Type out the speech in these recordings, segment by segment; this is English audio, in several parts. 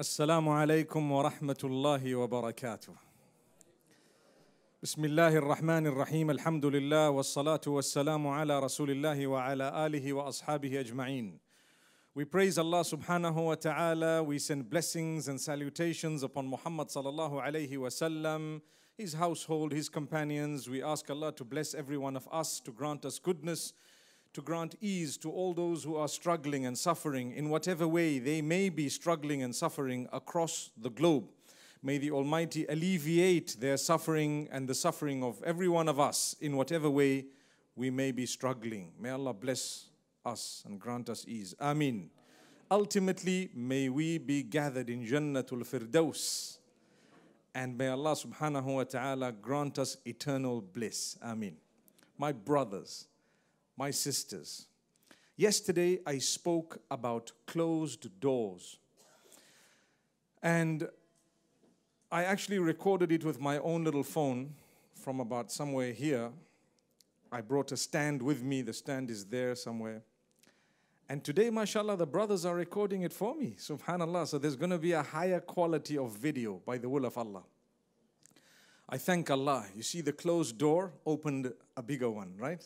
السلام عليكم ورحمة الله وبركاته. بسم الله الرحمن الرحيم الحمد لله والصلاة والسلام على رسول الله وعلى آله وأصحابه أجمعين. We praise Allah subhanahu wa ta'ala. We send blessings and salutations upon Muhammad sallallahu alayhi wasallam, his household, his companions. We ask Allah to bless every one of us, to grant us goodness, to grant ease to all those who are struggling and suffering in whatever way they may be struggling and suffering across the globe. May the Almighty alleviate their suffering and the suffering of every one of us in whatever way we may be struggling. May Allah bless us and grant us ease. Ameen. Ultimately, may we be gathered in Jannatul Firdaus. And may Allah subhanahu wa ta'ala grant us eternal bliss. Ameen. My brothers, my sisters, yesterday I spoke about closed doors. And I actually recorded it with my own little phone from about somewhere here. I brought a stand with me, the stand is there somewhere. And today, mashallah, the brothers are recording it for me, subhanallah. So there's going to be a higher quality of video by the will of Allah. I thank Allah. You see, the closed door opened a bigger one, right?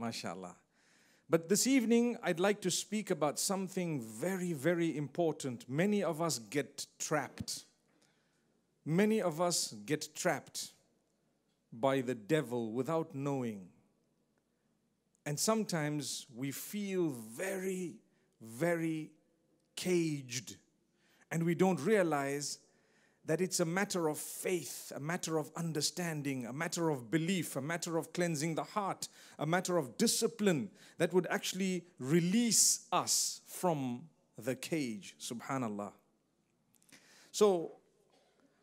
MashaAllah. But this evening, I'd like to speak about something very, very important. Many of us get trapped. Many of us get trapped by the devil without knowing. And sometimes we feel very, very caged. And we don't realize that it's a matter of faith, a matter of understanding, a matter of belief, a matter of cleansing the heart, a matter of discipline that would actually release us from the cage. Subhanallah. So,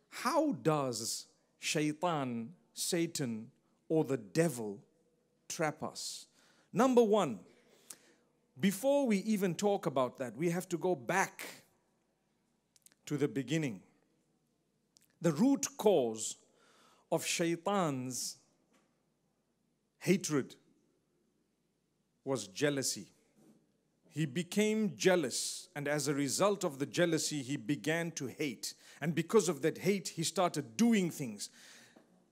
how does shaitan, Satan, or the devil trap us? Number one, before we even talk about that, we have to go back to the beginning the root cause of shaitan's hatred was jealousy. He became jealous, and as a result of the jealousy, he began to hate. And because of that hate, he started doing things.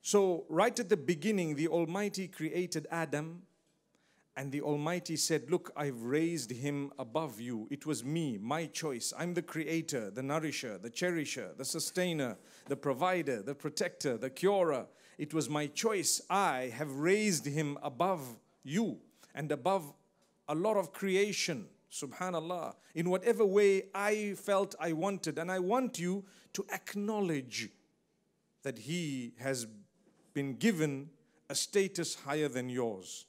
So, right at the beginning, the Almighty created Adam and the Almighty said, Look, I've raised him above you. It was me, my choice. I'm the creator, the nourisher, the cherisher, the sustainer, the provider, the protector, the curer. It was my choice. I have raised him above you and above a lot of creation. Subhanallah. In whatever way I felt I wanted. And I want you to acknowledge that he has been given a status higher than yours.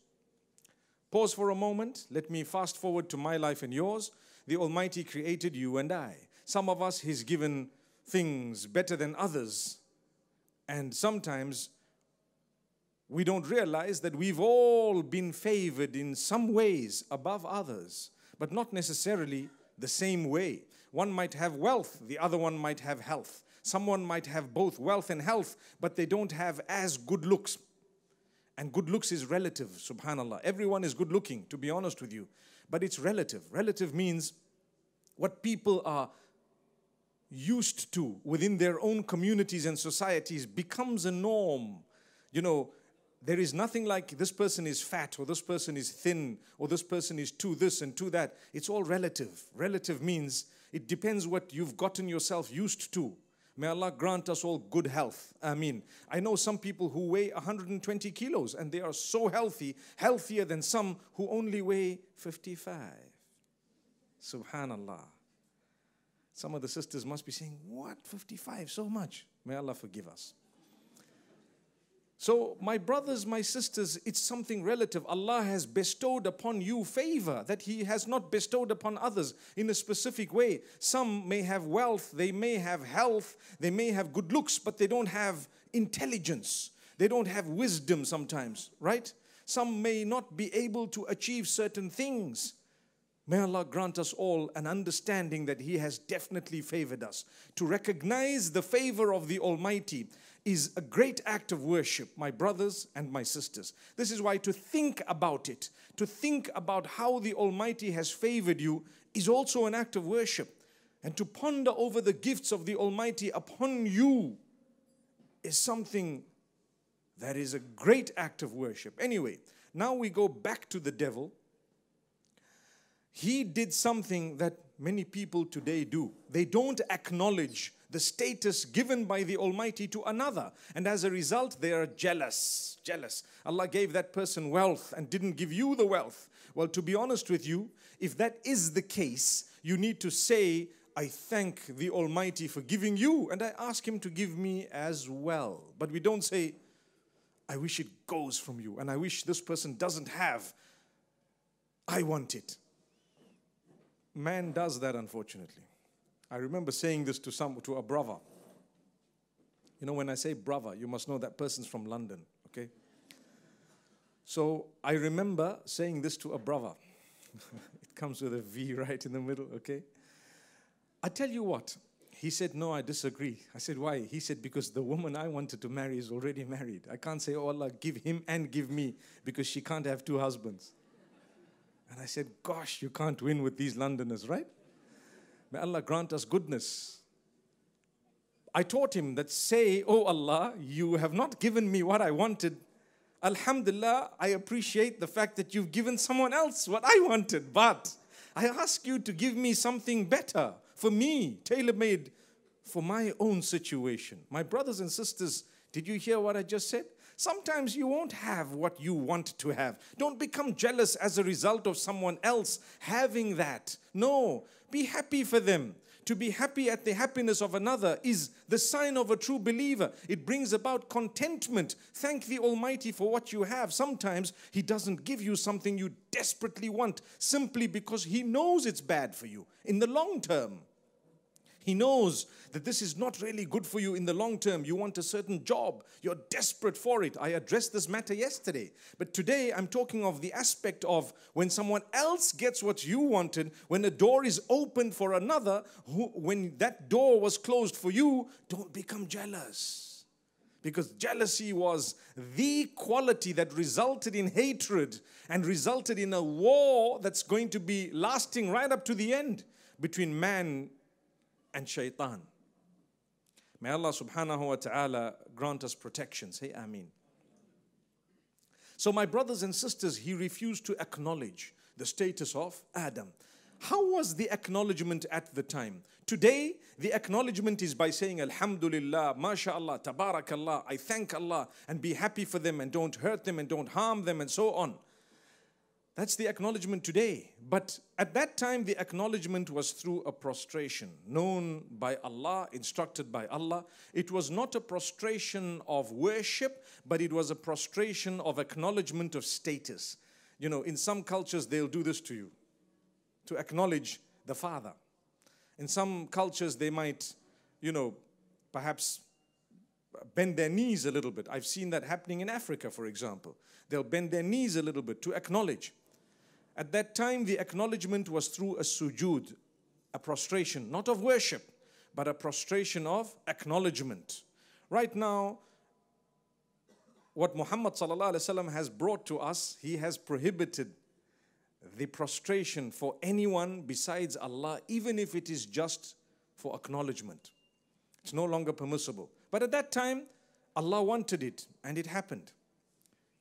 Pause for a moment. Let me fast forward to my life and yours. The Almighty created you and I. Some of us, He's given things better than others. And sometimes we don't realize that we've all been favored in some ways above others, but not necessarily the same way. One might have wealth, the other one might have health. Someone might have both wealth and health, but they don't have as good looks. And good looks is relative, subhanAllah. Everyone is good looking, to be honest with you. But it's relative. Relative means what people are used to within their own communities and societies becomes a norm. You know, there is nothing like this person is fat or this person is thin or this person is too this and too that. It's all relative. Relative means it depends what you've gotten yourself used to. May Allah grant us all good health. I mean, I know some people who weigh 120 kilos and they are so healthy, healthier than some who only weigh 55. Subhanallah. Some of the sisters must be saying, What? 55? So much? May Allah forgive us. So, my brothers, my sisters, it's something relative. Allah has bestowed upon you favor that He has not bestowed upon others in a specific way. Some may have wealth, they may have health, they may have good looks, but they don't have intelligence. They don't have wisdom sometimes, right? Some may not be able to achieve certain things. May Allah grant us all an understanding that He has definitely favored us. To recognize the favor of the Almighty is a great act of worship, my brothers and my sisters. This is why to think about it, to think about how the Almighty has favored you, is also an act of worship. and to ponder over the gifts of the Almighty upon you is something that is a great act of worship. Anyway, now we go back to the devil. He did something that many people today do. They don't acknowledge the status given by the Almighty to another. And as a result, they are jealous. Jealous. Allah gave that person wealth and didn't give you the wealth. Well, to be honest with you, if that is the case, you need to say, I thank the Almighty for giving you, and I ask Him to give me as well. But we don't say, I wish it goes from you, and I wish this person doesn't have. I want it. Man does that, unfortunately. I remember saying this to some to a brother. You know, when I say brother, you must know that person's from London, okay? So I remember saying this to a brother. it comes with a V right in the middle, okay? I tell you what, he said, No, I disagree. I said, Why? He said, Because the woman I wanted to marry is already married. I can't say, Oh Allah, give him and give me, because she can't have two husbands. And I said, Gosh, you can't win with these Londoners, right? May Allah grant us goodness. I taught him that say, Oh Allah, you have not given me what I wanted. Alhamdulillah, I appreciate the fact that you've given someone else what I wanted, but I ask you to give me something better for me, tailor made for my own situation. My brothers and sisters, did you hear what I just said? Sometimes you won't have what you want to have. Don't become jealous as a result of someone else having that. No, be happy for them. To be happy at the happiness of another is the sign of a true believer. It brings about contentment. Thank the Almighty for what you have. Sometimes He doesn't give you something you desperately want simply because He knows it's bad for you in the long term. He knows that this is not really good for you in the long term. You want a certain job, you're desperate for it. I addressed this matter yesterday. But today I'm talking of the aspect of when someone else gets what you wanted, when a door is opened for another, who, when that door was closed for you, don't become jealous. Because jealousy was the quality that resulted in hatred and resulted in a war that's going to be lasting right up to the end between man and shaitan. May Allah subhanahu wa ta'ala grant us protection. Say Ameen. So, my brothers and sisters, he refused to acknowledge the status of Adam. How was the acknowledgement at the time? Today, the acknowledgement is by saying Alhamdulillah, MashaAllah, Tabarakallah, I thank Allah and be happy for them and don't hurt them and don't harm them and so on. That's the acknowledgement today. But at that time, the acknowledgement was through a prostration known by Allah, instructed by Allah. It was not a prostration of worship, but it was a prostration of acknowledgement of status. You know, in some cultures, they'll do this to you to acknowledge the Father. In some cultures, they might, you know, perhaps bend their knees a little bit. I've seen that happening in Africa, for example. They'll bend their knees a little bit to acknowledge. At that time, the acknowledgement was through a sujood, a prostration, not of worship, but a prostration of acknowledgement. Right now, what Muhammad has brought to us, he has prohibited the prostration for anyone besides Allah, even if it is just for acknowledgement. It's no longer permissible. But at that time, Allah wanted it and it happened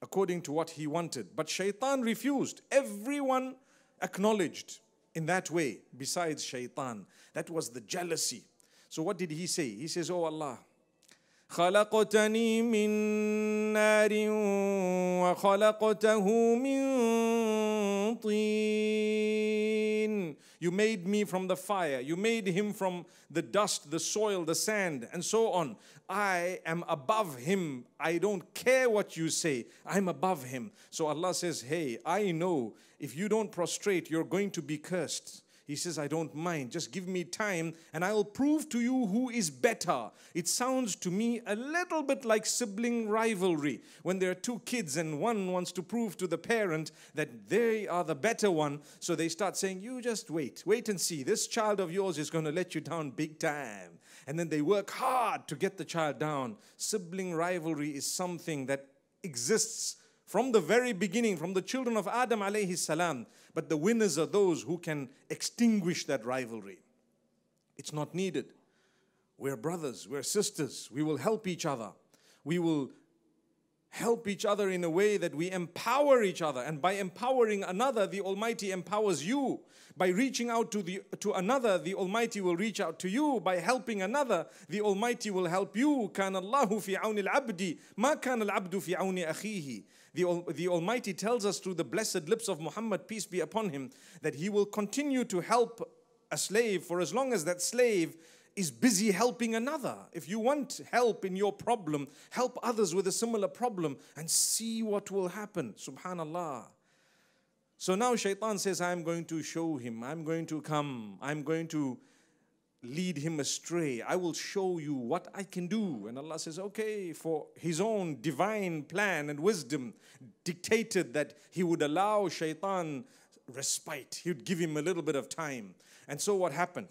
according to what he wanted. But shaitan refused. Everyone acknowledged in that way besides shaitan. That was the jealousy. So what did he say? He says, Oh Allah, خلقتني من نار وخلقته من طين You made me from the fire. You made him from the dust, the soil, the sand, and so on. I am above him. I don't care what you say. I'm above him. So Allah says, Hey, I know if you don't prostrate, you're going to be cursed. He says, I don't mind. Just give me time and I'll prove to you who is better. It sounds to me a little bit like sibling rivalry. When there are two kids and one wants to prove to the parent that they are the better one, so they start saying, You just wait, wait and see. This child of yours is going to let you down big time. And then they work hard to get the child down. Sibling rivalry is something that exists from the very beginning, from the children of Adam alayhi salam. But the winners are those who can extinguish that rivalry. It's not needed. We're brothers, we're sisters. We will help each other. We will help each other in a way that we empower each other. And by empowering another, the Almighty empowers you. By reaching out to, the, to another, the Almighty will reach out to you. By helping another, the Almighty will help you. كان الله في عون العبد ما كان العبد في عون أخيه. The, the Almighty tells us through the blessed lips of Muhammad, peace be upon him, that he will continue to help a slave for as long as that slave is busy helping another. If you want help in your problem, help others with a similar problem and see what will happen. Subhanallah. So now Shaitan says, I'm going to show him, I'm going to come, I'm going to lead him astray. I will show you what I can do. And Allah says, okay, for his own divine plan and wisdom dictated that he would allow Shaitan respite, he would give him a little bit of time. And so what happened?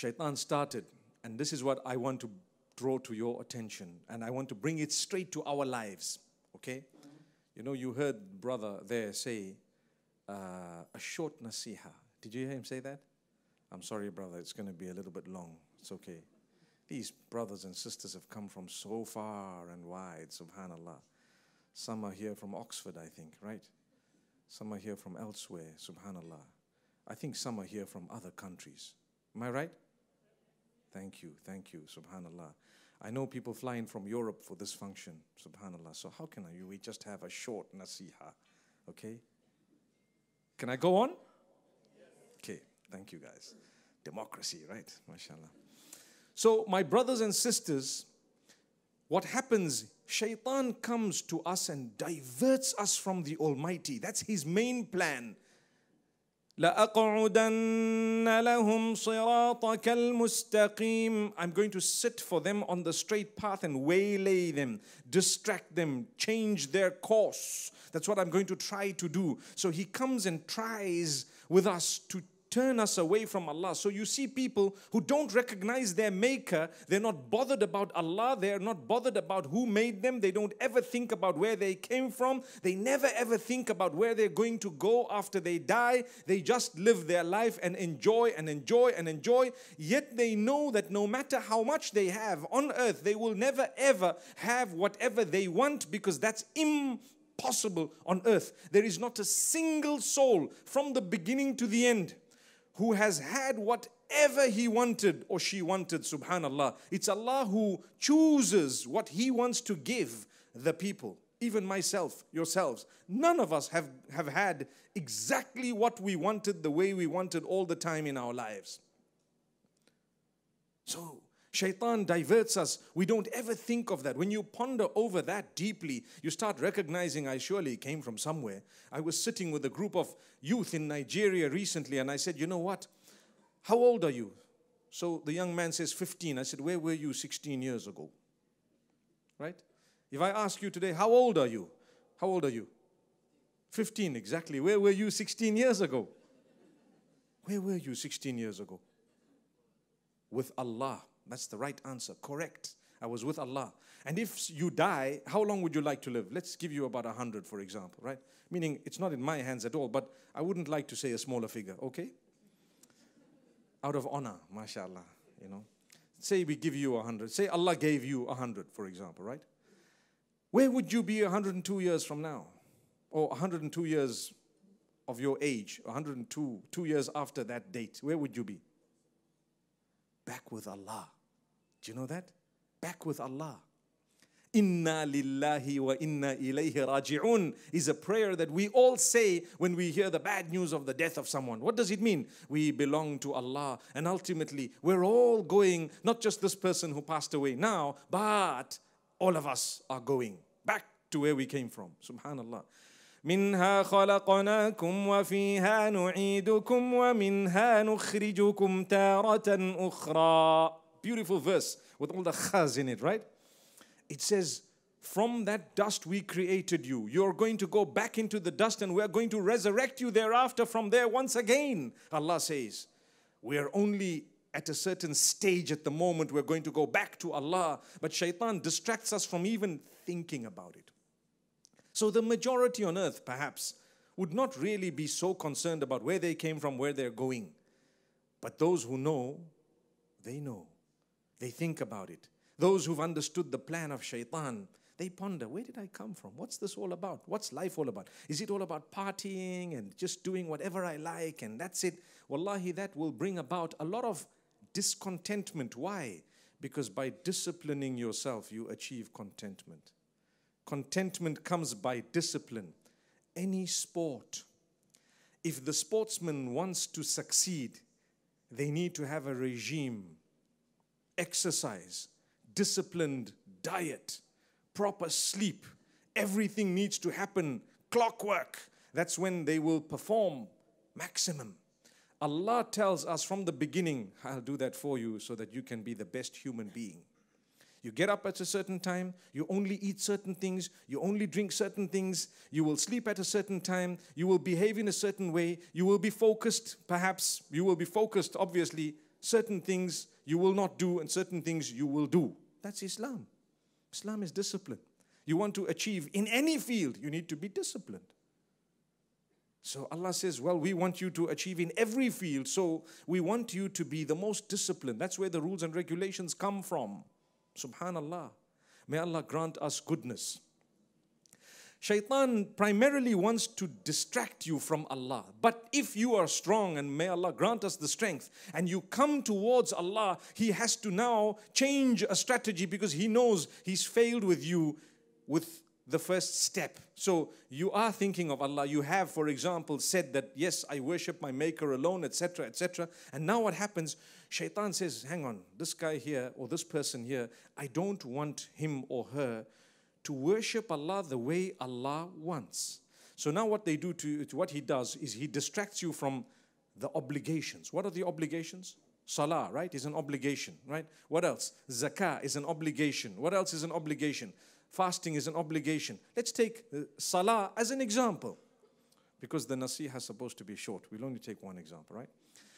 Shaitan started, and this is what I want to draw to your attention, and I want to bring it straight to our lives, okay? You know, you heard brother there say uh, a short nasiha. Did you hear him say that? I'm sorry, brother, it's going to be a little bit long. It's okay. These brothers and sisters have come from so far and wide, subhanAllah. Some are here from Oxford, I think, right? Some are here from elsewhere, subhanAllah. I think some are here from other countries. Am I right? Thank you, thank you, subhanAllah. I know people flying from Europe for this function, subhanAllah. So how can I, we just have a short nasiha, okay? Can I go on? Okay, thank you guys. Democracy, right? MashaAllah. So, my brothers and sisters, what happens, shaitan comes to us and diverts us from the Almighty. That's his main plan. لأقعدن لهم صراطك المستقيم I'm going to sit for them on the straight path and waylay them, distract them, change their course. That's what I'm going to try to do. So he comes and tries with us to turn us away from Allah. So you see people who don't recognize their maker, they're not bothered about Allah, they're not bothered about who made them, they don't ever think about where they came from, they never ever think about where they're going to go after they die. They just live their life and enjoy and enjoy and enjoy. Yet they know that no matter how much they have on earth, they will never ever have whatever they want because that's impossible on earth. There is not a single soul from the beginning to the end who has had whatever he wanted or she wanted, subhanallah. It's Allah who chooses what he wants to give the people. Even myself, yourselves. None of us have, have had exactly what we wanted the way we wanted all the time in our lives. So, Shaitan diverts us. We don't ever think of that. When you ponder over that deeply, you start recognizing I surely came from somewhere. I was sitting with a group of youth in Nigeria recently and I said, You know what? How old are you? So the young man says, 15. I said, Where were you 16 years ago? Right? If I ask you today, How old are you? How old are you? 15, exactly. Where were you 16 years ago? Where were you 16 years ago? With Allah. That's the right answer. Correct. I was with Allah. And if you die, how long would you like to live? Let's give you about 100, for example, right? Meaning it's not in my hands at all, but I wouldn't like to say a smaller figure, okay? Out of honor, mashallah, you know. Say we give you 100. Say Allah gave you 100, for example, right? Where would you be 102 years from now? Or 102 years of your age, 102, two years after that date, where would you be? Back with Allah. Do you know that? Back with Allah. Inna lillahi wa inna ilayhi raji'un is a prayer that we all say when we hear the bad news of the death of someone. What does it mean? We belong to Allah and ultimately we're all going, not just this person who passed away now, but all of us are going back to where we came from. Subhanallah. منها خلقناكم وفيها نعيدكم ومنها نخرجكم تارة أخرى beautiful verse with all the khaz in it, right? It says, From that dust we created you. You're going to go back into the dust and we're going to resurrect you thereafter from there once again. Allah says, We are only at a certain stage at the moment we're going to go back to Allah, but shaitan distracts us from even thinking about it. So the majority on earth, perhaps, would not really be so concerned about where they came from, where they're going. But those who know, they know. They think about it. Those who've understood the plan of shaitan, they ponder, where did I come from? What's this all about? What's life all about? Is it all about partying and just doing whatever I like and that's it? Wallahi, that will bring about a lot of discontentment. Why? Because by disciplining yourself, you achieve contentment. Contentment comes by discipline. Any sport, if the sportsman wants to succeed, they need to have a regime, exercise, disciplined diet, proper sleep. Everything needs to happen clockwork. That's when they will perform maximum. Allah tells us from the beginning, I'll do that for you so that you can be the best human being. You get up at a certain time, you only eat certain things, you only drink certain things, you will sleep at a certain time, you will behave in a certain way, you will be focused, perhaps, you will be focused, obviously, certain things you will not do and certain things you will do. That's Islam. Islam is discipline. You want to achieve in any field, you need to be disciplined. So Allah says, Well, we want you to achieve in every field, so we want you to be the most disciplined. That's where the rules and regulations come from. Subhanallah. May Allah grant us goodness. Shaitan primarily wants to distract you from Allah. But if you are strong, and may Allah grant us the strength, and you come towards Allah, He has to now change a strategy because He knows He's failed with you with the first step. So you are thinking of Allah. You have, for example, said that, yes, I worship my Maker alone, etc., etc. And now what happens? Shaitan says, hang on, this guy here or this person here, I don't want him or her to worship Allah the way Allah wants. So now what they do to, to what he does is he distracts you from the obligations. What are the obligations? Salah, right, is an obligation, right? What else? Zakah is an obligation. What else is an obligation? Fasting is an obligation. Let's take uh, Salah as an example because the nasiha is supposed to be short. We'll only take one example, right?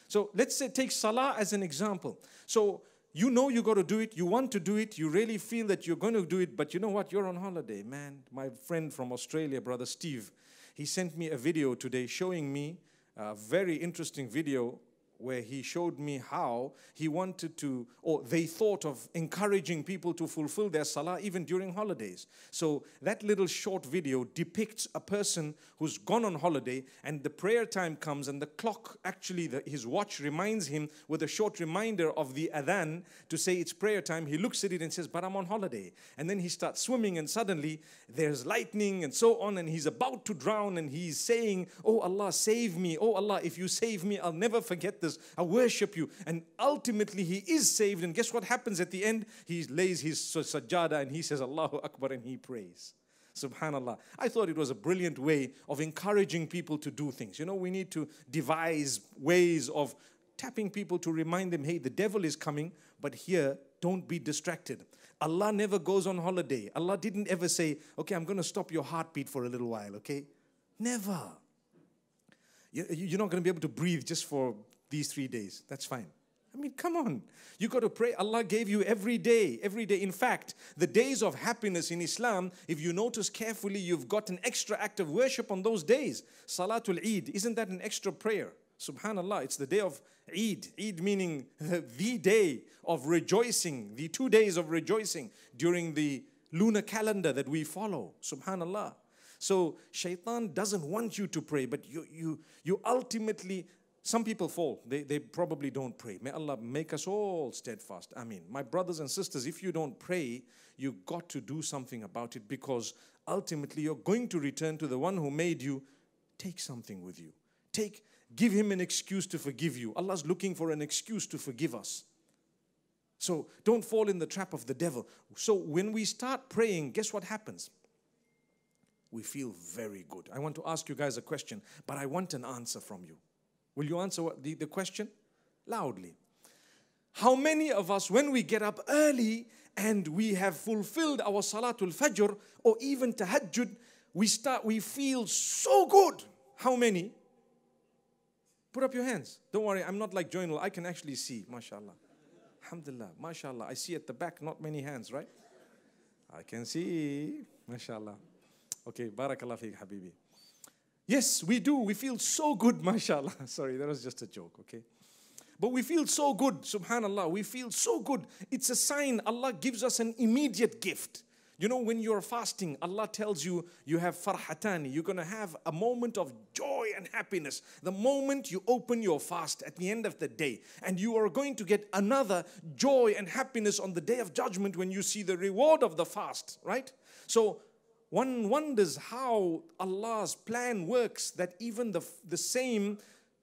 So let's say take Salah as an example. So you know you got to do it, you want to do it, you really feel that you're going to do it, but you know what? You're on holiday, man. My friend from Australia, brother Steve, he sent me a video today showing me a very interesting video where he showed me how he wanted to, or they thought of encouraging people to fulfill their salah even during holidays. So that little short video depicts a person who's gone on holiday and the prayer time comes and the clock, actually, the, his watch reminds him with a short reminder of the adhan to say it's prayer time. He looks at it and says, But I'm on holiday. And then he starts swimming and suddenly there's lightning and so on and he's about to drown and he's saying, Oh Allah, save me. Oh Allah, if you save me, I'll never forget this I worship you. And ultimately, he is saved. And guess what happens at the end? He lays his sajada and he says, Allahu Akbar, and he prays. Subhanallah. I thought it was a brilliant way of encouraging people to do things. You know, we need to devise ways of tapping people to remind them, hey, the devil is coming, but here, don't be distracted. Allah never goes on holiday. Allah didn't ever say, okay, I'm going to stop your heartbeat for a little while, okay? Never. You're not going to be able to breathe just for these three days. That's fine. I mean, come on. You got to pray. Allah gave you every day, every day. In fact, the days of happiness in Islam, if you notice carefully, you've got an extra act of worship on those days. Salatul Eid, isn't that an extra prayer? Subhanallah, it's the day of Eid. Eid meaning the day of rejoicing, the two days of rejoicing during the lunar calendar that we follow. Subhanallah. So shaitan doesn't want you to pray, but you, you, you ultimately some people fall. They, they probably don't pray. May Allah make us all steadfast. I mean, my brothers and sisters, if you don't pray, you've got to do something about it because ultimately you're going to return to the one who made you. Take something with you. Take, give him an excuse to forgive you. Allah's looking for an excuse to forgive us. So don't fall in the trap of the devil. So when we start praying, guess what happens? We feel very good. I want to ask you guys a question, but I want an answer from you. Will you answer the, the question? Loudly. How many of us, when we get up early and we have fulfilled our Salatul Fajr or even Tahajjud, we start, we feel so good. How many? Put up your hands. Don't worry, I'm not like Joinal. I can actually see, mashallah. Alhamdulillah, mashallah. I see at the back not many hands, right? I can see, mashallah. Okay, barakallah fik, habibi. Yes, we do. We feel so good, mashallah. Sorry, that was just a joke, okay? But we feel so good, subhanAllah. We feel so good. It's a sign Allah gives us an immediate gift. You know, when you're fasting, Allah tells you you have farhatani. You're to have a moment of joy and happiness. The moment you open your fast at the end of the day, and you are going to get another joy and happiness on the day of judgment when you see the reward of the fast, right? So, one wonders how Allah's plan works that even the, the same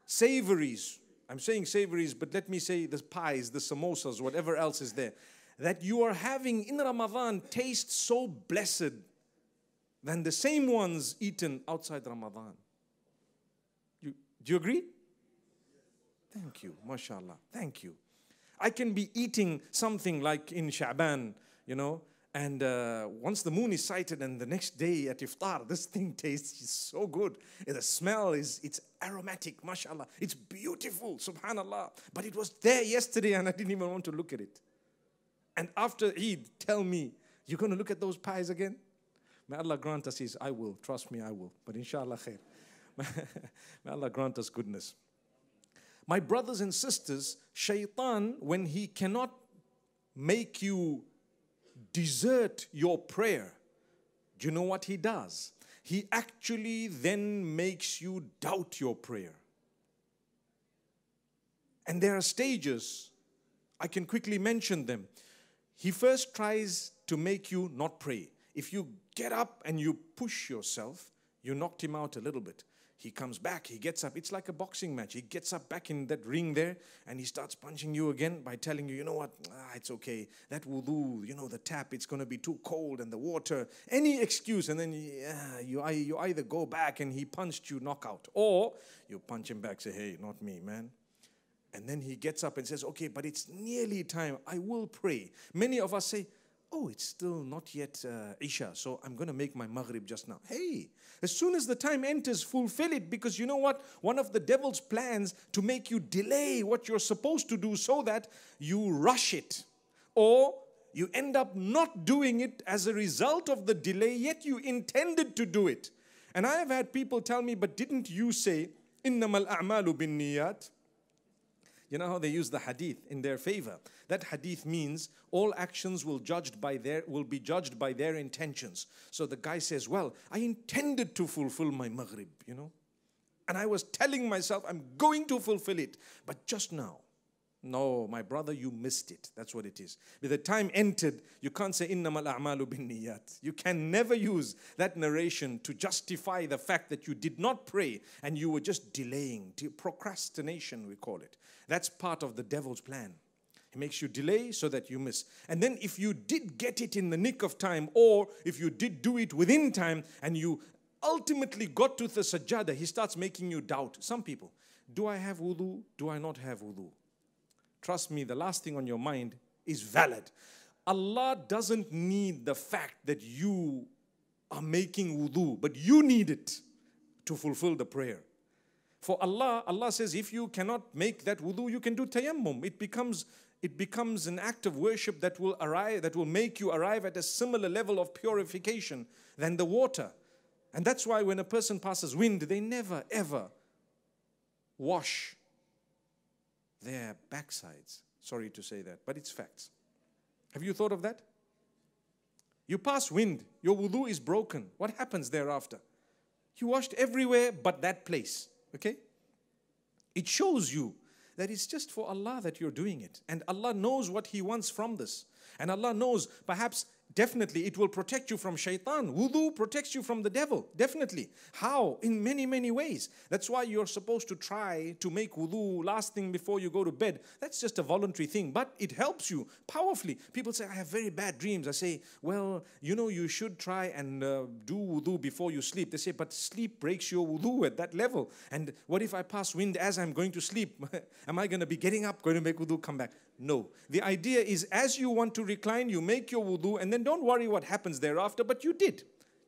savories, I'm saying savories, but let me say the pies, the samosas, whatever else is there, that you are having in Ramadan taste so blessed than the same ones eaten outside Ramadan. You, do you agree? Thank you, mashallah. Thank you. I can be eating something like in Sha'ban, you know, and uh, once the moon is sighted, and the next day at iftar, this thing tastes so good. The smell is it's aromatic, mashallah. It's beautiful, subhanallah. But it was there yesterday, and I didn't even want to look at it. And after Eid, tell me, you're going to look at those pies again? May Allah grant us His, I will. Trust me, I will. But inshallah, khair. May Allah grant us goodness. My brothers and sisters, shaitan, when he cannot make you desert your prayer, do you know what he does? He actually then makes you doubt your prayer. And there are stages, I can quickly mention them. He first tries to make you not pray. If you get up and you push yourself, you knocked him out a little bit. He comes back, he gets up. It's like a boxing match. He gets up back in that ring there and he starts punching you again by telling you, you know what, ah, it's okay. That wudu, you know, the tap, it's going to be too cold and the water, any excuse. And then yeah, you, you either go back and he punched you knockout or you punch him back, say, hey, not me, man. And then he gets up and says, okay, but it's nearly time. I will pray. Many of us say, oh, it's still not yet uh, Isha, so I'm going to make my Maghrib just now. Hey, as soon as the time enters, fulfill it because you know what? One of the devil's plans to make you delay what you're supposed to do so that you rush it or you end up not doing it as a result of the delay, yet you intended to do it. And I have had people tell me, but didn't you say, Innamal a'malu bin niyat? You know how they use the hadith in their favor. That hadith means all actions will judged by their will be judged by their intentions. So the guy says, "Well, I intended to fulfill my maghrib, you know, and I was telling myself I'm going to fulfill it, but just now." No, my brother, you missed it. That's what it is. By the time entered, you can't say a'malu bin niyat. You can never use that narration to justify the fact that you did not pray and you were just delaying. Procrastination, we call it. That's part of the devil's plan. He makes you delay so that you miss. And then, if you did get it in the nick of time, or if you did do it within time and you ultimately got to the sajada, he starts making you doubt. Some people, do I have wudu? Do I not have wudu? Trust me, the last thing on your mind is valid. Allah doesn't need the fact that you are making wudu, but you need it to fulfill the prayer. For Allah, Allah says, if you cannot make that wudu, you can do tayammum. It becomes it becomes an act of worship that will arrive, that will make you arrive at a similar level of purification than the water. And that's why when a person passes wind, they never ever wash their backsides. Sorry to say that, but it's facts. Have you thought of that? You pass wind, your wudu is broken. What happens thereafter? You washed everywhere but that place. Okay? It shows you that it's just for Allah that you're doing it. And Allah knows what He wants from this. And Allah knows perhaps Definitely, it will protect you from shaitan. Wudu protects you from the devil. Definitely. How? In many, many ways. That's why you're supposed to try to make wudu last thing before you go to bed. That's just a voluntary thing, but it helps you powerfully. People say, I have very bad dreams. I say, well, you know, you should try and uh, do wudu before you sleep. They say, but sleep breaks your wudu at that level. And what if I pass wind as I'm going to sleep? Am I going to be getting up, going to make wudu, come back? No. The idea is as you want to recline, you make your wudu, and then don't worry what happens thereafter, but you did.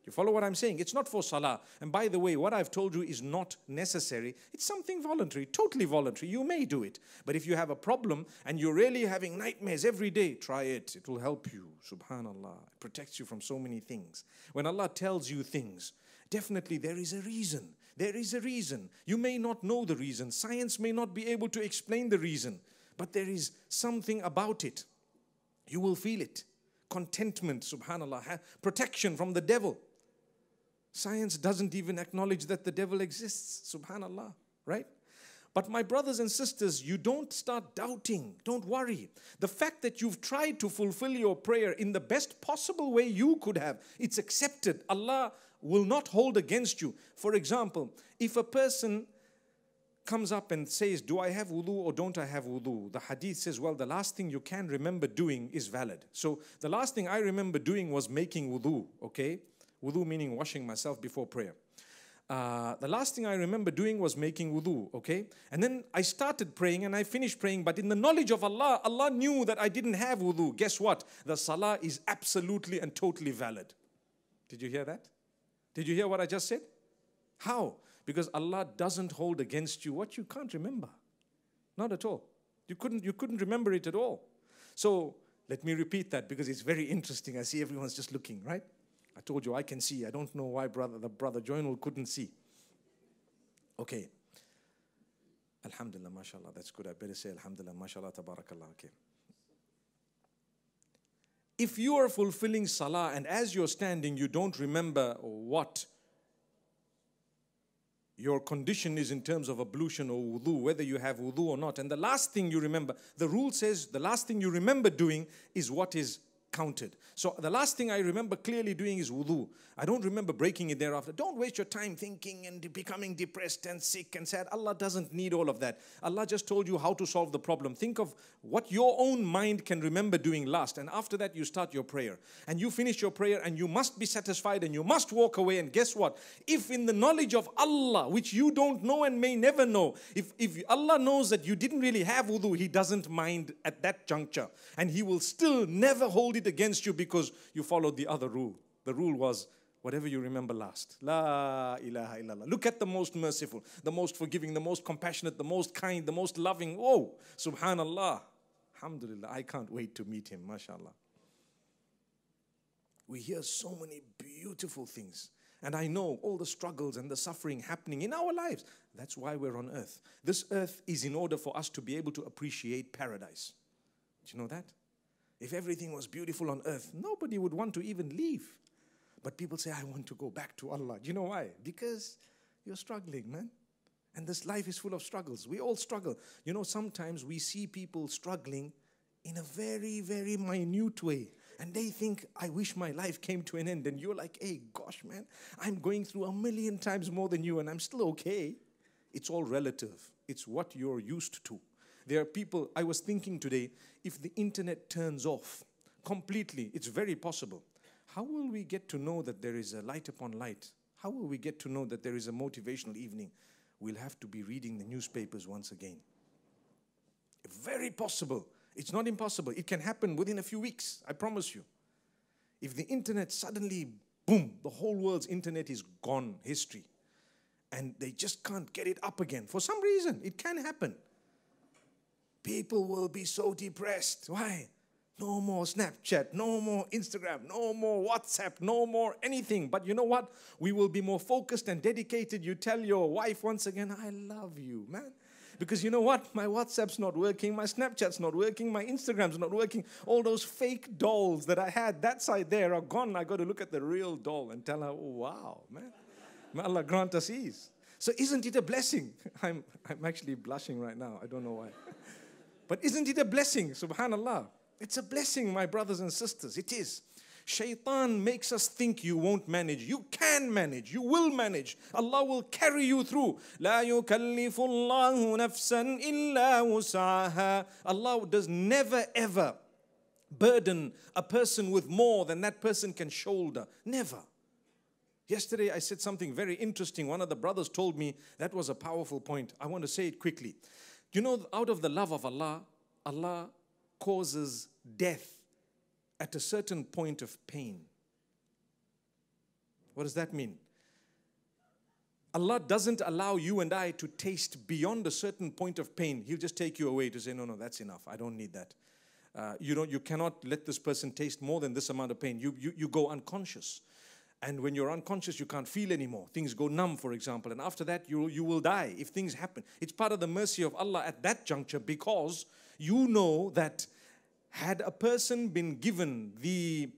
You follow what I'm saying? It's not for salah. And by the way, what I've told you is not necessary. It's something voluntary, totally voluntary. You may do it. But if you have a problem and you're really having nightmares every day, try it. It will help you. Subhanallah. It protects you from so many things. When Allah tells you things, definitely there is a reason. There is a reason. You may not know the reason. Science may not be able to explain the reason, but there is something about it. You will feel it. Contentment, subhanAllah, protection from the devil. Science doesn't even acknowledge that the devil exists, subhanAllah, right? But my brothers and sisters, you don't start doubting. Don't worry. The fact that you've tried to fulfill your prayer in the best possible way you could have, it's accepted. Allah will not hold against you. For example, if a person comes up and says, Do I have wudu or don't I have wudu? The hadith says, Well, the last thing you can remember doing is valid. So the last thing I remember doing was making wudu, okay? Wudu meaning washing myself before prayer. Uh, the last thing I remember doing was making wudu, okay? And then I started praying and I finished praying, but in the knowledge of Allah, Allah knew that I didn't have wudu. Guess what? The salah is absolutely and totally valid. Did you hear that? Did you hear what I just said? How? Because Allah doesn't hold against you what you can't remember. Not at all. You couldn't, you couldn't remember it at all. So let me repeat that because it's very interesting. I see everyone's just looking, right? I told you I can see. I don't know why brother the brother Joinul couldn't see. Okay. Alhamdulillah, mashallah. That's good. I better say Alhamdulillah, mashallah, tabarakallah. Okay. If you are fulfilling salah and as you're standing, you don't remember what your condition is in terms of ablution or wudu, whether you have wudu or not. And the last thing you remember, the rule says the last thing you remember doing is what is counted. So the last thing I remember clearly doing is wudu. I don't remember breaking it thereafter. Don't waste your time thinking and becoming depressed and sick and sad. Allah doesn't need all of that. Allah just told you how to solve the problem. Think of what your own mind can remember doing last. And after that, you start your prayer. And you finish your prayer and you must be satisfied and you must walk away. And guess what? If in the knowledge of Allah, which you don't know and may never know, if, if Allah knows that you didn't really have wudu, He doesn't mind at that juncture. And He will still never hold it against you because you followed the other rule. The rule was whatever you remember last. La ilaha illallah. Look at the most merciful, the most forgiving, the most compassionate, the most kind, the most loving. Oh, subhanallah. Alhamdulillah. I can't wait to meet him, mashallah. We hear so many beautiful things. And I know all the struggles and the suffering happening in our lives. That's why we're on earth. This earth is in order for us to be able to appreciate paradise. Do you know that? If everything was beautiful on earth, nobody would want to even leave. But people say, I want to go back to Allah. Do you know why? Because you're struggling, man. And this life is full of struggles. We all struggle. You know, sometimes we see people struggling in a very, very minute way. And they think, I wish my life came to an end. And you're like, hey, gosh, man, I'm going through a million times more than you, and I'm still okay. It's all relative, it's what you're used to. There are people, I was thinking today, if the internet turns off completely, it's very possible how will we get to know that there is a light upon light? How will we get to know that there is a motivational evening? We'll have to be reading the newspapers once again. Very possible. It's not impossible. It can happen within a few weeks, I promise you. If the internet suddenly, boom, the whole world's internet is gone, history, and they just can't get it up again for some reason, it can happen. People will be so depressed. Why? No more Snapchat, no more Instagram, no more WhatsApp, no more anything. But you know what? We will be more focused and dedicated. You tell your wife once again, I love you, man. Because you know what? My WhatsApp's not working, my Snapchat's not working, my Instagram's not working. All those fake dolls that I had that side there are gone. I got to look at the real doll and tell her, oh, wow, man. May Allah grant us ease. So isn't it a blessing? I'm, I'm actually blushing right now. I don't know why. But isn't it a blessing? Subhanallah. It's a blessing, my brothers and sisters. It is. Shaitan makes us think you won't manage. You can manage. You will manage. Allah will carry you through. لا يكلف الله نفسا إلا وسعها. Allah does never ever burden a person with more than that person can shoulder. Never. Yesterday I said something very interesting. One of the brothers told me that was a powerful point. I want to say it quickly. You know, out of the love of Allah, Allah causes death at a certain point of pain. What does that mean? Allah doesn't allow you and I to taste beyond a certain point of pain. He'll just take you away to say, no, no, that's enough. I don't need that. Uh, you, don't, you cannot let this person taste more than this amount of pain. You, you, you go unconscious. And when you're unconscious, you can't feel anymore. Things go numb, for example. And after that, you, you will die if things happen. It's part of the mercy of Allah at that juncture because you know that had a person been given the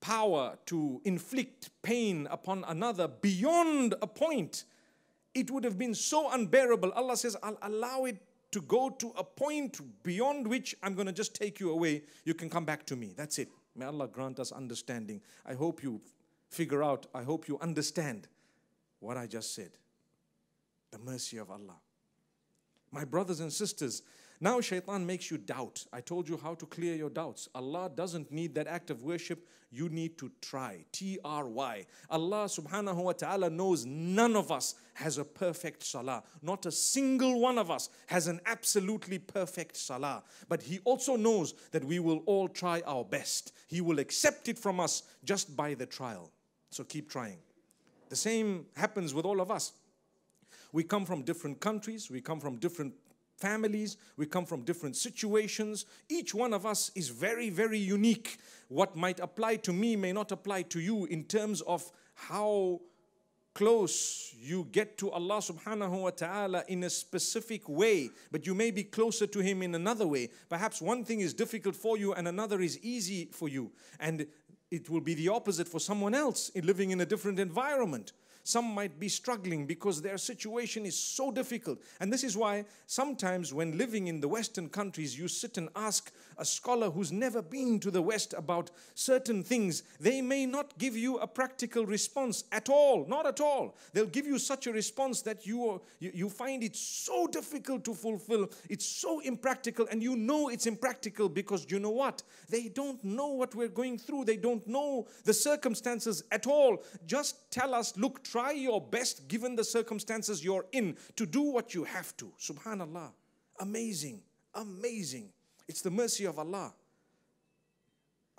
power to inflict pain upon another beyond a point, it would have been so unbearable. Allah says, I'll allow it to go to a point beyond which I'm going to just take you away. You can come back to me. That's it. May Allah grant us understanding. I hope you figure out, I hope you understand what I just said. The mercy of Allah. My brothers and sisters, now shaitan makes you doubt. I told you how to clear your doubts. Allah doesn't need that act of worship. You need to try. T R Y. Allah subhanahu wa ta'ala knows none of us has a perfect salah. Not a single one of us has an absolutely perfect salah. But He also knows that we will all try our best. He will accept it from us just by the trial. So keep trying. The same happens with all of us. We come from different countries, we come from different families, we come from different situations. Each one of us is very, very unique. What might apply to me may not apply to you in terms of how close you get to Allah subhanahu wa ta'ala in a specific way, but you may be closer to Him in another way. Perhaps one thing is difficult for you and another is easy for you. And it will be the opposite for someone else living in a different environment. Some might be struggling because their situation is so difficult. And this is why sometimes when living in the Western countries, you sit and ask a scholar who's never been to the West about certain things. They may not give you a practical response at all, not at all. They'll give you such a response that you, are, you, you find it so difficult to fulfill. It's so impractical, and you know it's impractical because you know what? They don't know what we're going through, they don't know the circumstances at all. Just tell us, look, try your best given the circumstances you're in to do what you have to. Subhanallah. Amazing. Amazing. It's the mercy of Allah.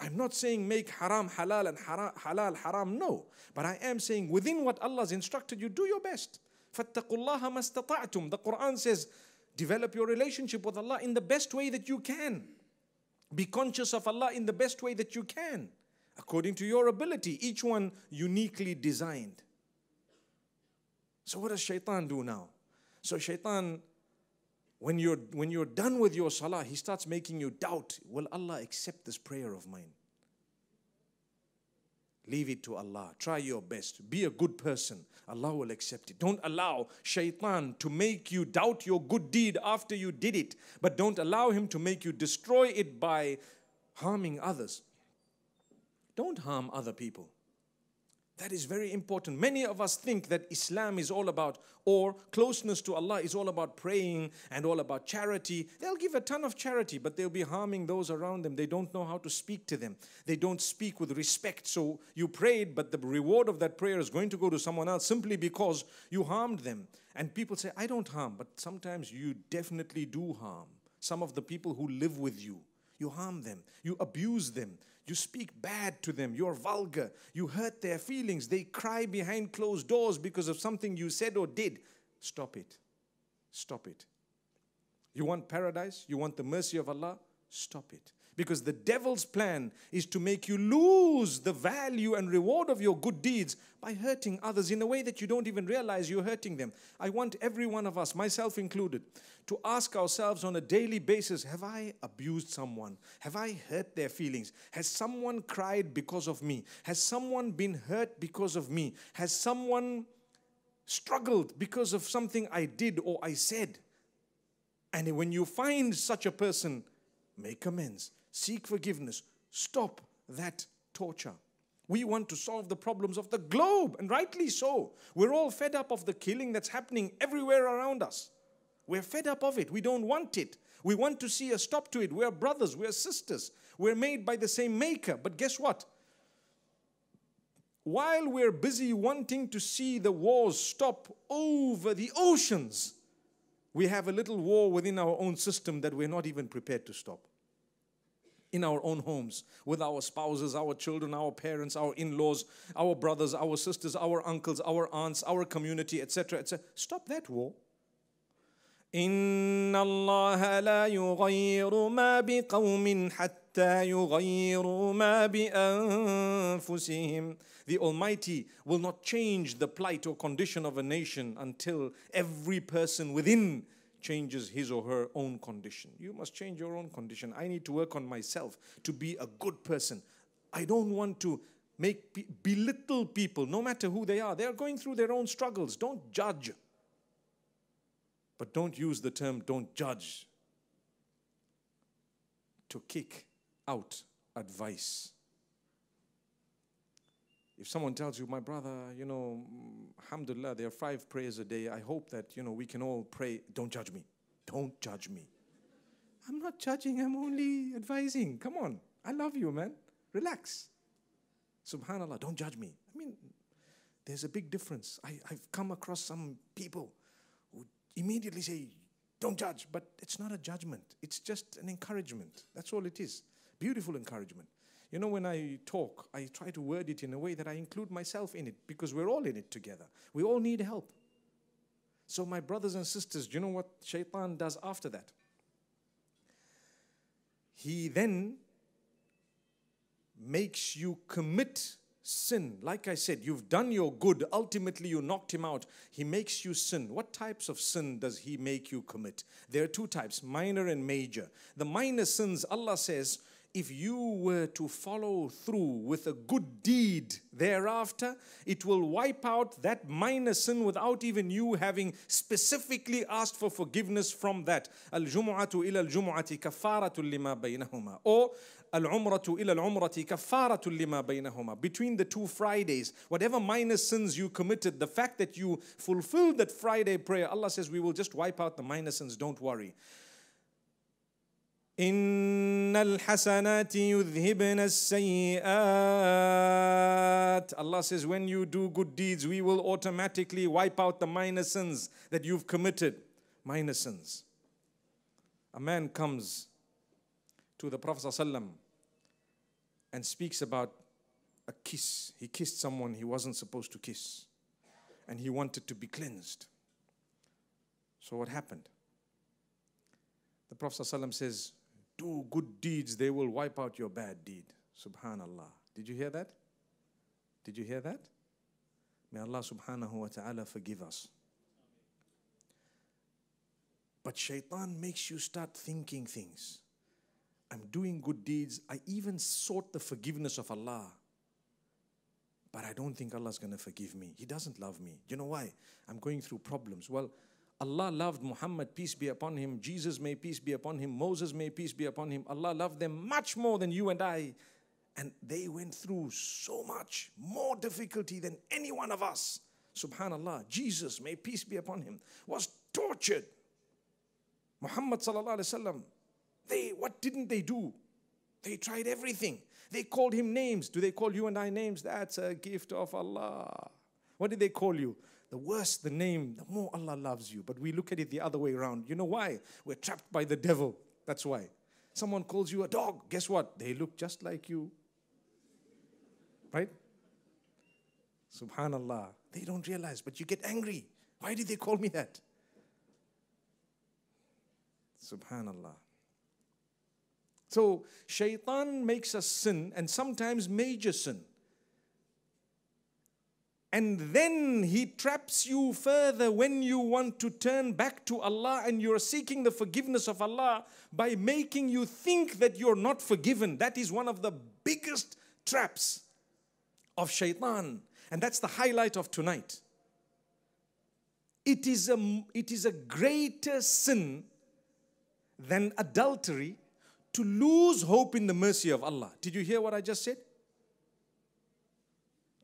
I'm not saying make haram halal and halal haram, no. But I am saying within what Allah has instructed you, do your best. فَاتَّقُوا اللَّهَ مَا The Quran says, develop your relationship with Allah in the best way that you can. Be conscious of Allah in the best way that you can, according to your ability, each one uniquely designed. So what does shaitan do now? So shaitan, when you're, when you're done with your salah, he starts making you doubt, will Allah accept this prayer of mine? Leave it to Allah. Try your best. Be a good person. Allah will accept it. Don't allow shaitan to make you doubt your good deed after you did it. But don't allow him to make you destroy it by harming others. Don't harm other people. That is very important. Many of us think that Islam is all about, or closeness to Allah is all about praying and all about charity. They'll give a ton of charity, but they'll be harming those around them. They don't know how to speak to them, they don't speak with respect. So you prayed, but the reward of that prayer is going to go to someone else simply because you harmed them. And people say, I don't harm, but sometimes you definitely do harm. Some of the people who live with you, you harm them, you abuse them. You speak bad to them. You're vulgar. You hurt their feelings. They cry behind closed doors because of something you said or did. Stop it. Stop it. You want paradise? You want the mercy of Allah? Stop it. Because the devil's plan is to make you lose the value and reward of your good deeds by hurting others in a way that you don't even realize you're hurting them. I want every one of us, myself included, to ask ourselves on a daily basis Have I abused someone? Have I hurt their feelings? Has someone cried because of me? Has someone been hurt because of me? Has someone struggled because of something I did or I said? And when you find such a person, make amends seek forgiveness, stop that torture. We want to solve the problems of the globe, and rightly so. We're all fed up of the killing that's happening everywhere around us. We're fed up of it. We don't want it. We want to see a stop to it. We're brothers, we're sisters. We're made by the same maker. But guess what? While we're busy wanting to see the wars stop over the oceans, we have a little war within our own system that we're not even prepared to stop in our own homes with our spouses, our children, our parents, our in laws, our brothers, our sisters, our uncles, our aunts, our community, etc. etc. Stop that war. إن الله لا يغير ما بقوم حتى يغيروا ما بأنفسهم The Almighty will not change the plight or condition of a nation until every person within changes his or her own condition. You must change your own condition. I need to work on myself to be a good person. I don't want to make belittle people no matter who they are. They are going through their own struggles. Don't judge. But don't use the term don't judge to kick out advice. If someone tells you, my brother, you know, alhamdulillah, there are five prayers a day. I hope that, you know, we can all pray. Don't judge me. Don't judge me. I'm not judging, I'm only advising. Come on. I love you, man. Relax. Subhanallah, don't judge me. I mean, there's a big difference. I, I've come across some people who immediately say, Don't judge. But it's not a judgment, it's just an encouragement. That's all it is. Beautiful encouragement. You know, when I talk, I try to word it in a way that I include myself in it because we're all in it together. We all need help. So, my brothers and sisters, do you know what shaitan does after that? He then makes you commit sin. Like I said, you've done your good. Ultimately, you knocked him out. He makes you sin. What types of sin does he make you commit? There are two types minor and major. The minor sins, Allah says, if you were to follow through with a good deed thereafter, it will wipe out that minor sin without even you having specifically asked for forgiveness from that. Al-jumu'atu ila al-jumu'ati kafaratun lima baynahuma. Or al-umratu ila al-umrati kafaratun lima baynahuma. Between the two Fridays, whatever minor sins you committed, the fact that you fulfilled that Friday prayer, Allah says we will just wipe out the minor sins, don't worry. إن الحسنات يذهبن السيئات Allah says when you do good deeds we will automatically wipe out the minor sins that you've committed minor sins a man comes to the Prophet ﷺ and speaks about a kiss he kissed someone he wasn't supposed to kiss and he wanted to be cleansed so what happened the Prophet ﷺ says do good deeds, they will wipe out your bad deed. Subhanallah. Did you hear that? Did you hear that? May Allah subhanahu wa ta'ala forgive us. But shaitan makes you start thinking things. I'm doing good deeds. I even sought the forgiveness of Allah. But I don't think Allah's going to forgive me. He doesn't love me. You know why? I'm going through problems. Well, Allah loved Muhammad, peace be upon him. Jesus, may peace be upon him. Moses, may peace be upon him. Allah loved them much more than you and I. And they went through so much more difficulty than any one of us. Subhanallah. Jesus, may peace be upon him, was tortured. Muhammad sallallahu wasallam. They what didn't they do? They tried everything. They called him names. Do they call you and I names? That's a gift of Allah. What did they call you? the worse the name, the more Allah loves you. But we look at it the other way around. You know why? We're trapped by the devil. That's why. Someone calls you a dog. Guess what? They look just like you. Right? Subhanallah. They don't realize, but you get angry. Why did they call me that? Subhanallah. So, shaitan makes us sin, and sometimes major sin. And then he traps you further when you want to turn back to Allah and you're seeking the forgiveness of Allah by making you think that you're not forgiven. That is one of the biggest traps of shaitan. And that's the highlight of tonight. It is a, it is a greater sin than adultery to lose hope in the mercy of Allah. Did you hear what I just said?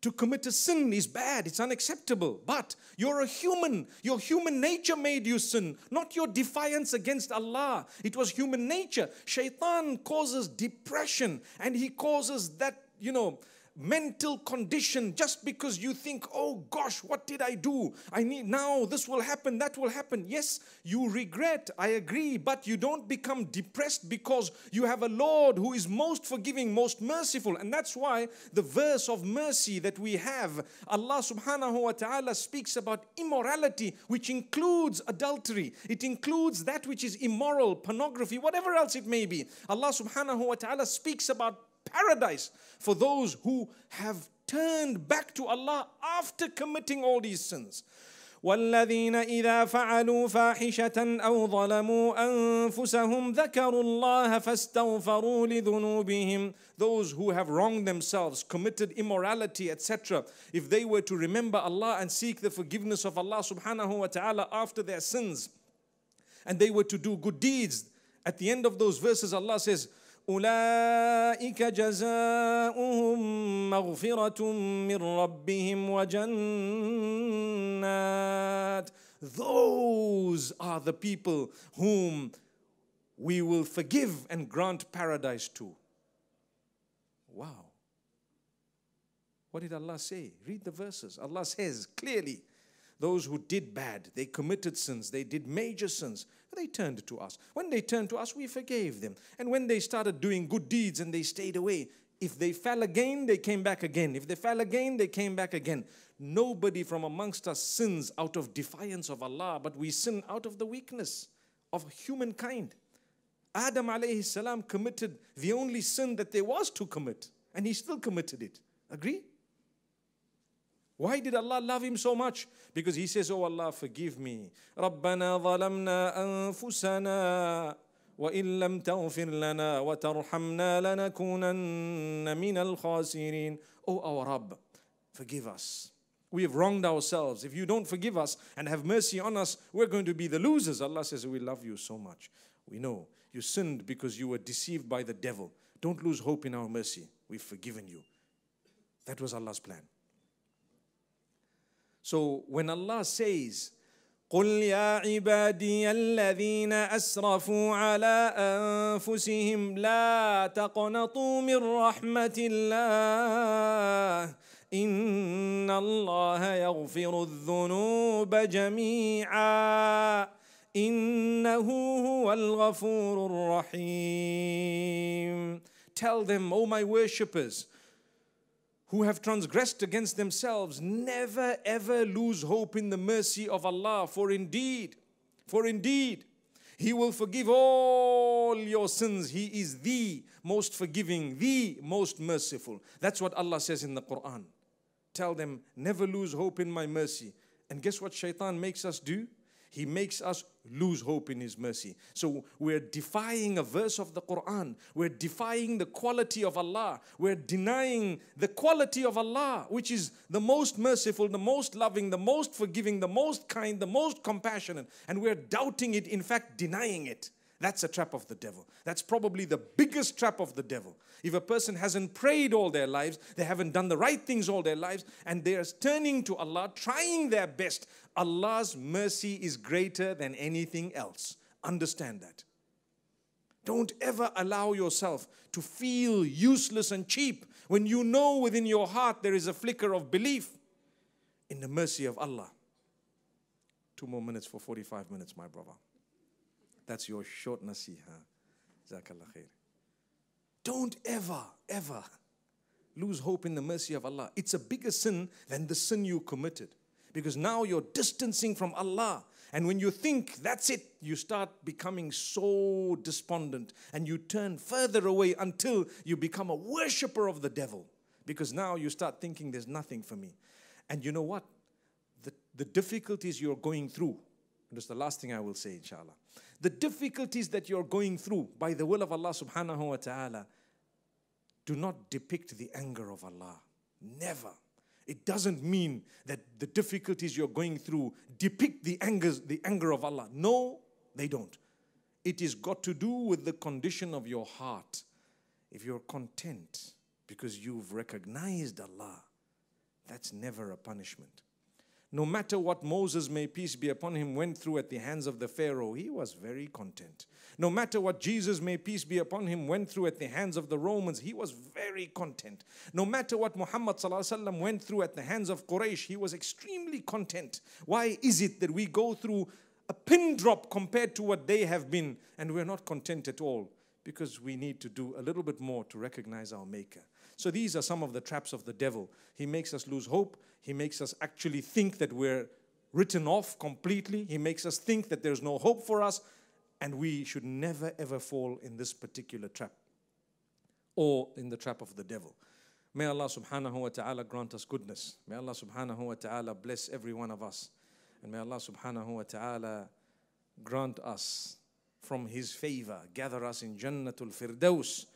To commit a sin is bad, it's unacceptable. But you're a human. Your human nature made you sin, not your defiance against Allah. It was human nature. Shaitan causes depression and he causes that, you know, mental condition just because you think, oh gosh, what did I do? I need now, this will happen, that will happen. Yes, you regret, I agree, but you don't become depressed because you have a Lord who is most forgiving, most merciful. And that's why the verse of mercy that we have, Allah subhanahu wa ta'ala speaks about immorality, which includes adultery, it includes that which is immoral, pornography, whatever else it may be. Allah subhanahu wa ta'ala speaks about paradise for those who have turned back to Allah after committing all these sins. والذين إذا فعلوا فاحشة أو ظلموا أنفسهم ذكروا الله فاستغفروا لذنوبهم Those who have wronged themselves, committed immorality, etc., if they were to remember Allah and seek the forgiveness of Allah subhanahu wa ta'ala after their sins, and they were to do good deeds, at the end of those verses, Allah says, أولئك جزاؤهم مغفرة من ربهم وجنات Those are the people whom we will forgive and grant paradise to. Wow. What did Allah say? Read the verses. Allah says clearly, those who did bad, they committed sins, they did major sins, they turned to us. When they turned to us, we forgave them. And when they started doing good deeds and they stayed away, if they fell again, they came back again. If they fell again, they came back again. Nobody from amongst us sins out of defiance of Allah, but we sin out of the weakness of humankind. Adam alayhi salam committed the only sin that there was to commit, and he still committed it. Agree? Why did Allah love him so much? Because he says, Oh Allah, forgive me. ربنا ظلمنا أنفسنا وإن لم تغفر لنا وترحمنا لنكونن من الخاسرين Oh our Rabb, forgive us. We have wronged ourselves. If you don't forgive us and have mercy on us, we're going to be the losers. Allah says, We love you so much. We know you sinned because you were deceived by the devil. Don't lose hope in our mercy. We've forgiven you. That was Allah's plan. So when Allah says, قل يا عبادي الذين اسرفوا على انفسهم لا تقنطوا من رحمه الله ان الله يغفر الذنوب جميعا انه هو الغفور الرحيم Tell them, O my worshippers, who have transgressed against themselves, never ever lose hope in the mercy of Allah. For indeed, for indeed, He will forgive all your sins. He is the most forgiving, the most merciful. That's what Allah says in the Quran. Tell them, never lose hope in my mercy. And guess what shaitan makes us do? He makes us lose hope in His mercy. So we're defying a verse of the Quran. We're defying the quality of Allah. We're denying the quality of Allah, which is the most merciful, the most loving, the most forgiving, the most kind, the most compassionate. And we're doubting it, in fact, denying it. That's a trap of the devil. That's probably the biggest trap of the devil. If a person hasn't prayed all their lives, they haven't done the right things all their lives, and they are turning to Allah, trying their best, Allah's mercy is greater than anything else. Understand that. Don't ever allow yourself to feel useless and cheap when you know within your heart there is a flicker of belief in the mercy of Allah. Two more minutes for 45 minutes, my brother. That's your short nasiha. Jazakallah khair. Don't ever, ever lose hope in the mercy of Allah. It's a bigger sin than the sin you committed. Because now you're distancing from Allah. And when you think that's it, you start becoming so despondent and you turn further away until you become a worshiper of the devil. Because now you start thinking there's nothing for me. And you know what? The, the difficulties you're going through, and that's the last thing I will say, inshallah. The difficulties that you're going through by the will of Allah subhanahu wa ta'ala do not depict the anger of Allah. Never. It doesn't mean that the difficulties you're going through depict the anger, the anger of Allah. No, they don't. It is got to do with the condition of your heart. If you're content because you've recognized Allah, that's never a punishment. No matter what Moses, may peace be upon him, went through at the hands of the Pharaoh, he was very content. No matter what Jesus, may peace be upon him, went through at the hands of the Romans, he was very content. No matter what Muhammad went through at the hands of Quraysh, he was extremely content. Why is it that we go through a pin drop compared to what they have been and we're not content at all? Because we need to do a little bit more to recognize our Maker. So these are some of the traps of the devil. He makes us lose hope. He makes us actually think that we're written off completely. He makes us think that there's no hope for us. And we should never ever fall in this particular trap or in the trap of the devil. May Allah subhanahu wa ta'ala grant us goodness. May Allah subhanahu wa ta'ala bless every one of us. And may Allah subhanahu wa ta'ala grant us from His favor, gather us in Jannatul Firdaus.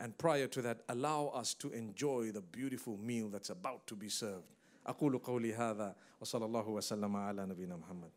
And prior to that, allow us to enjoy the beautiful meal that's about to be served. أقول قولي هذا وصلى الله وسلم على نبينا محمد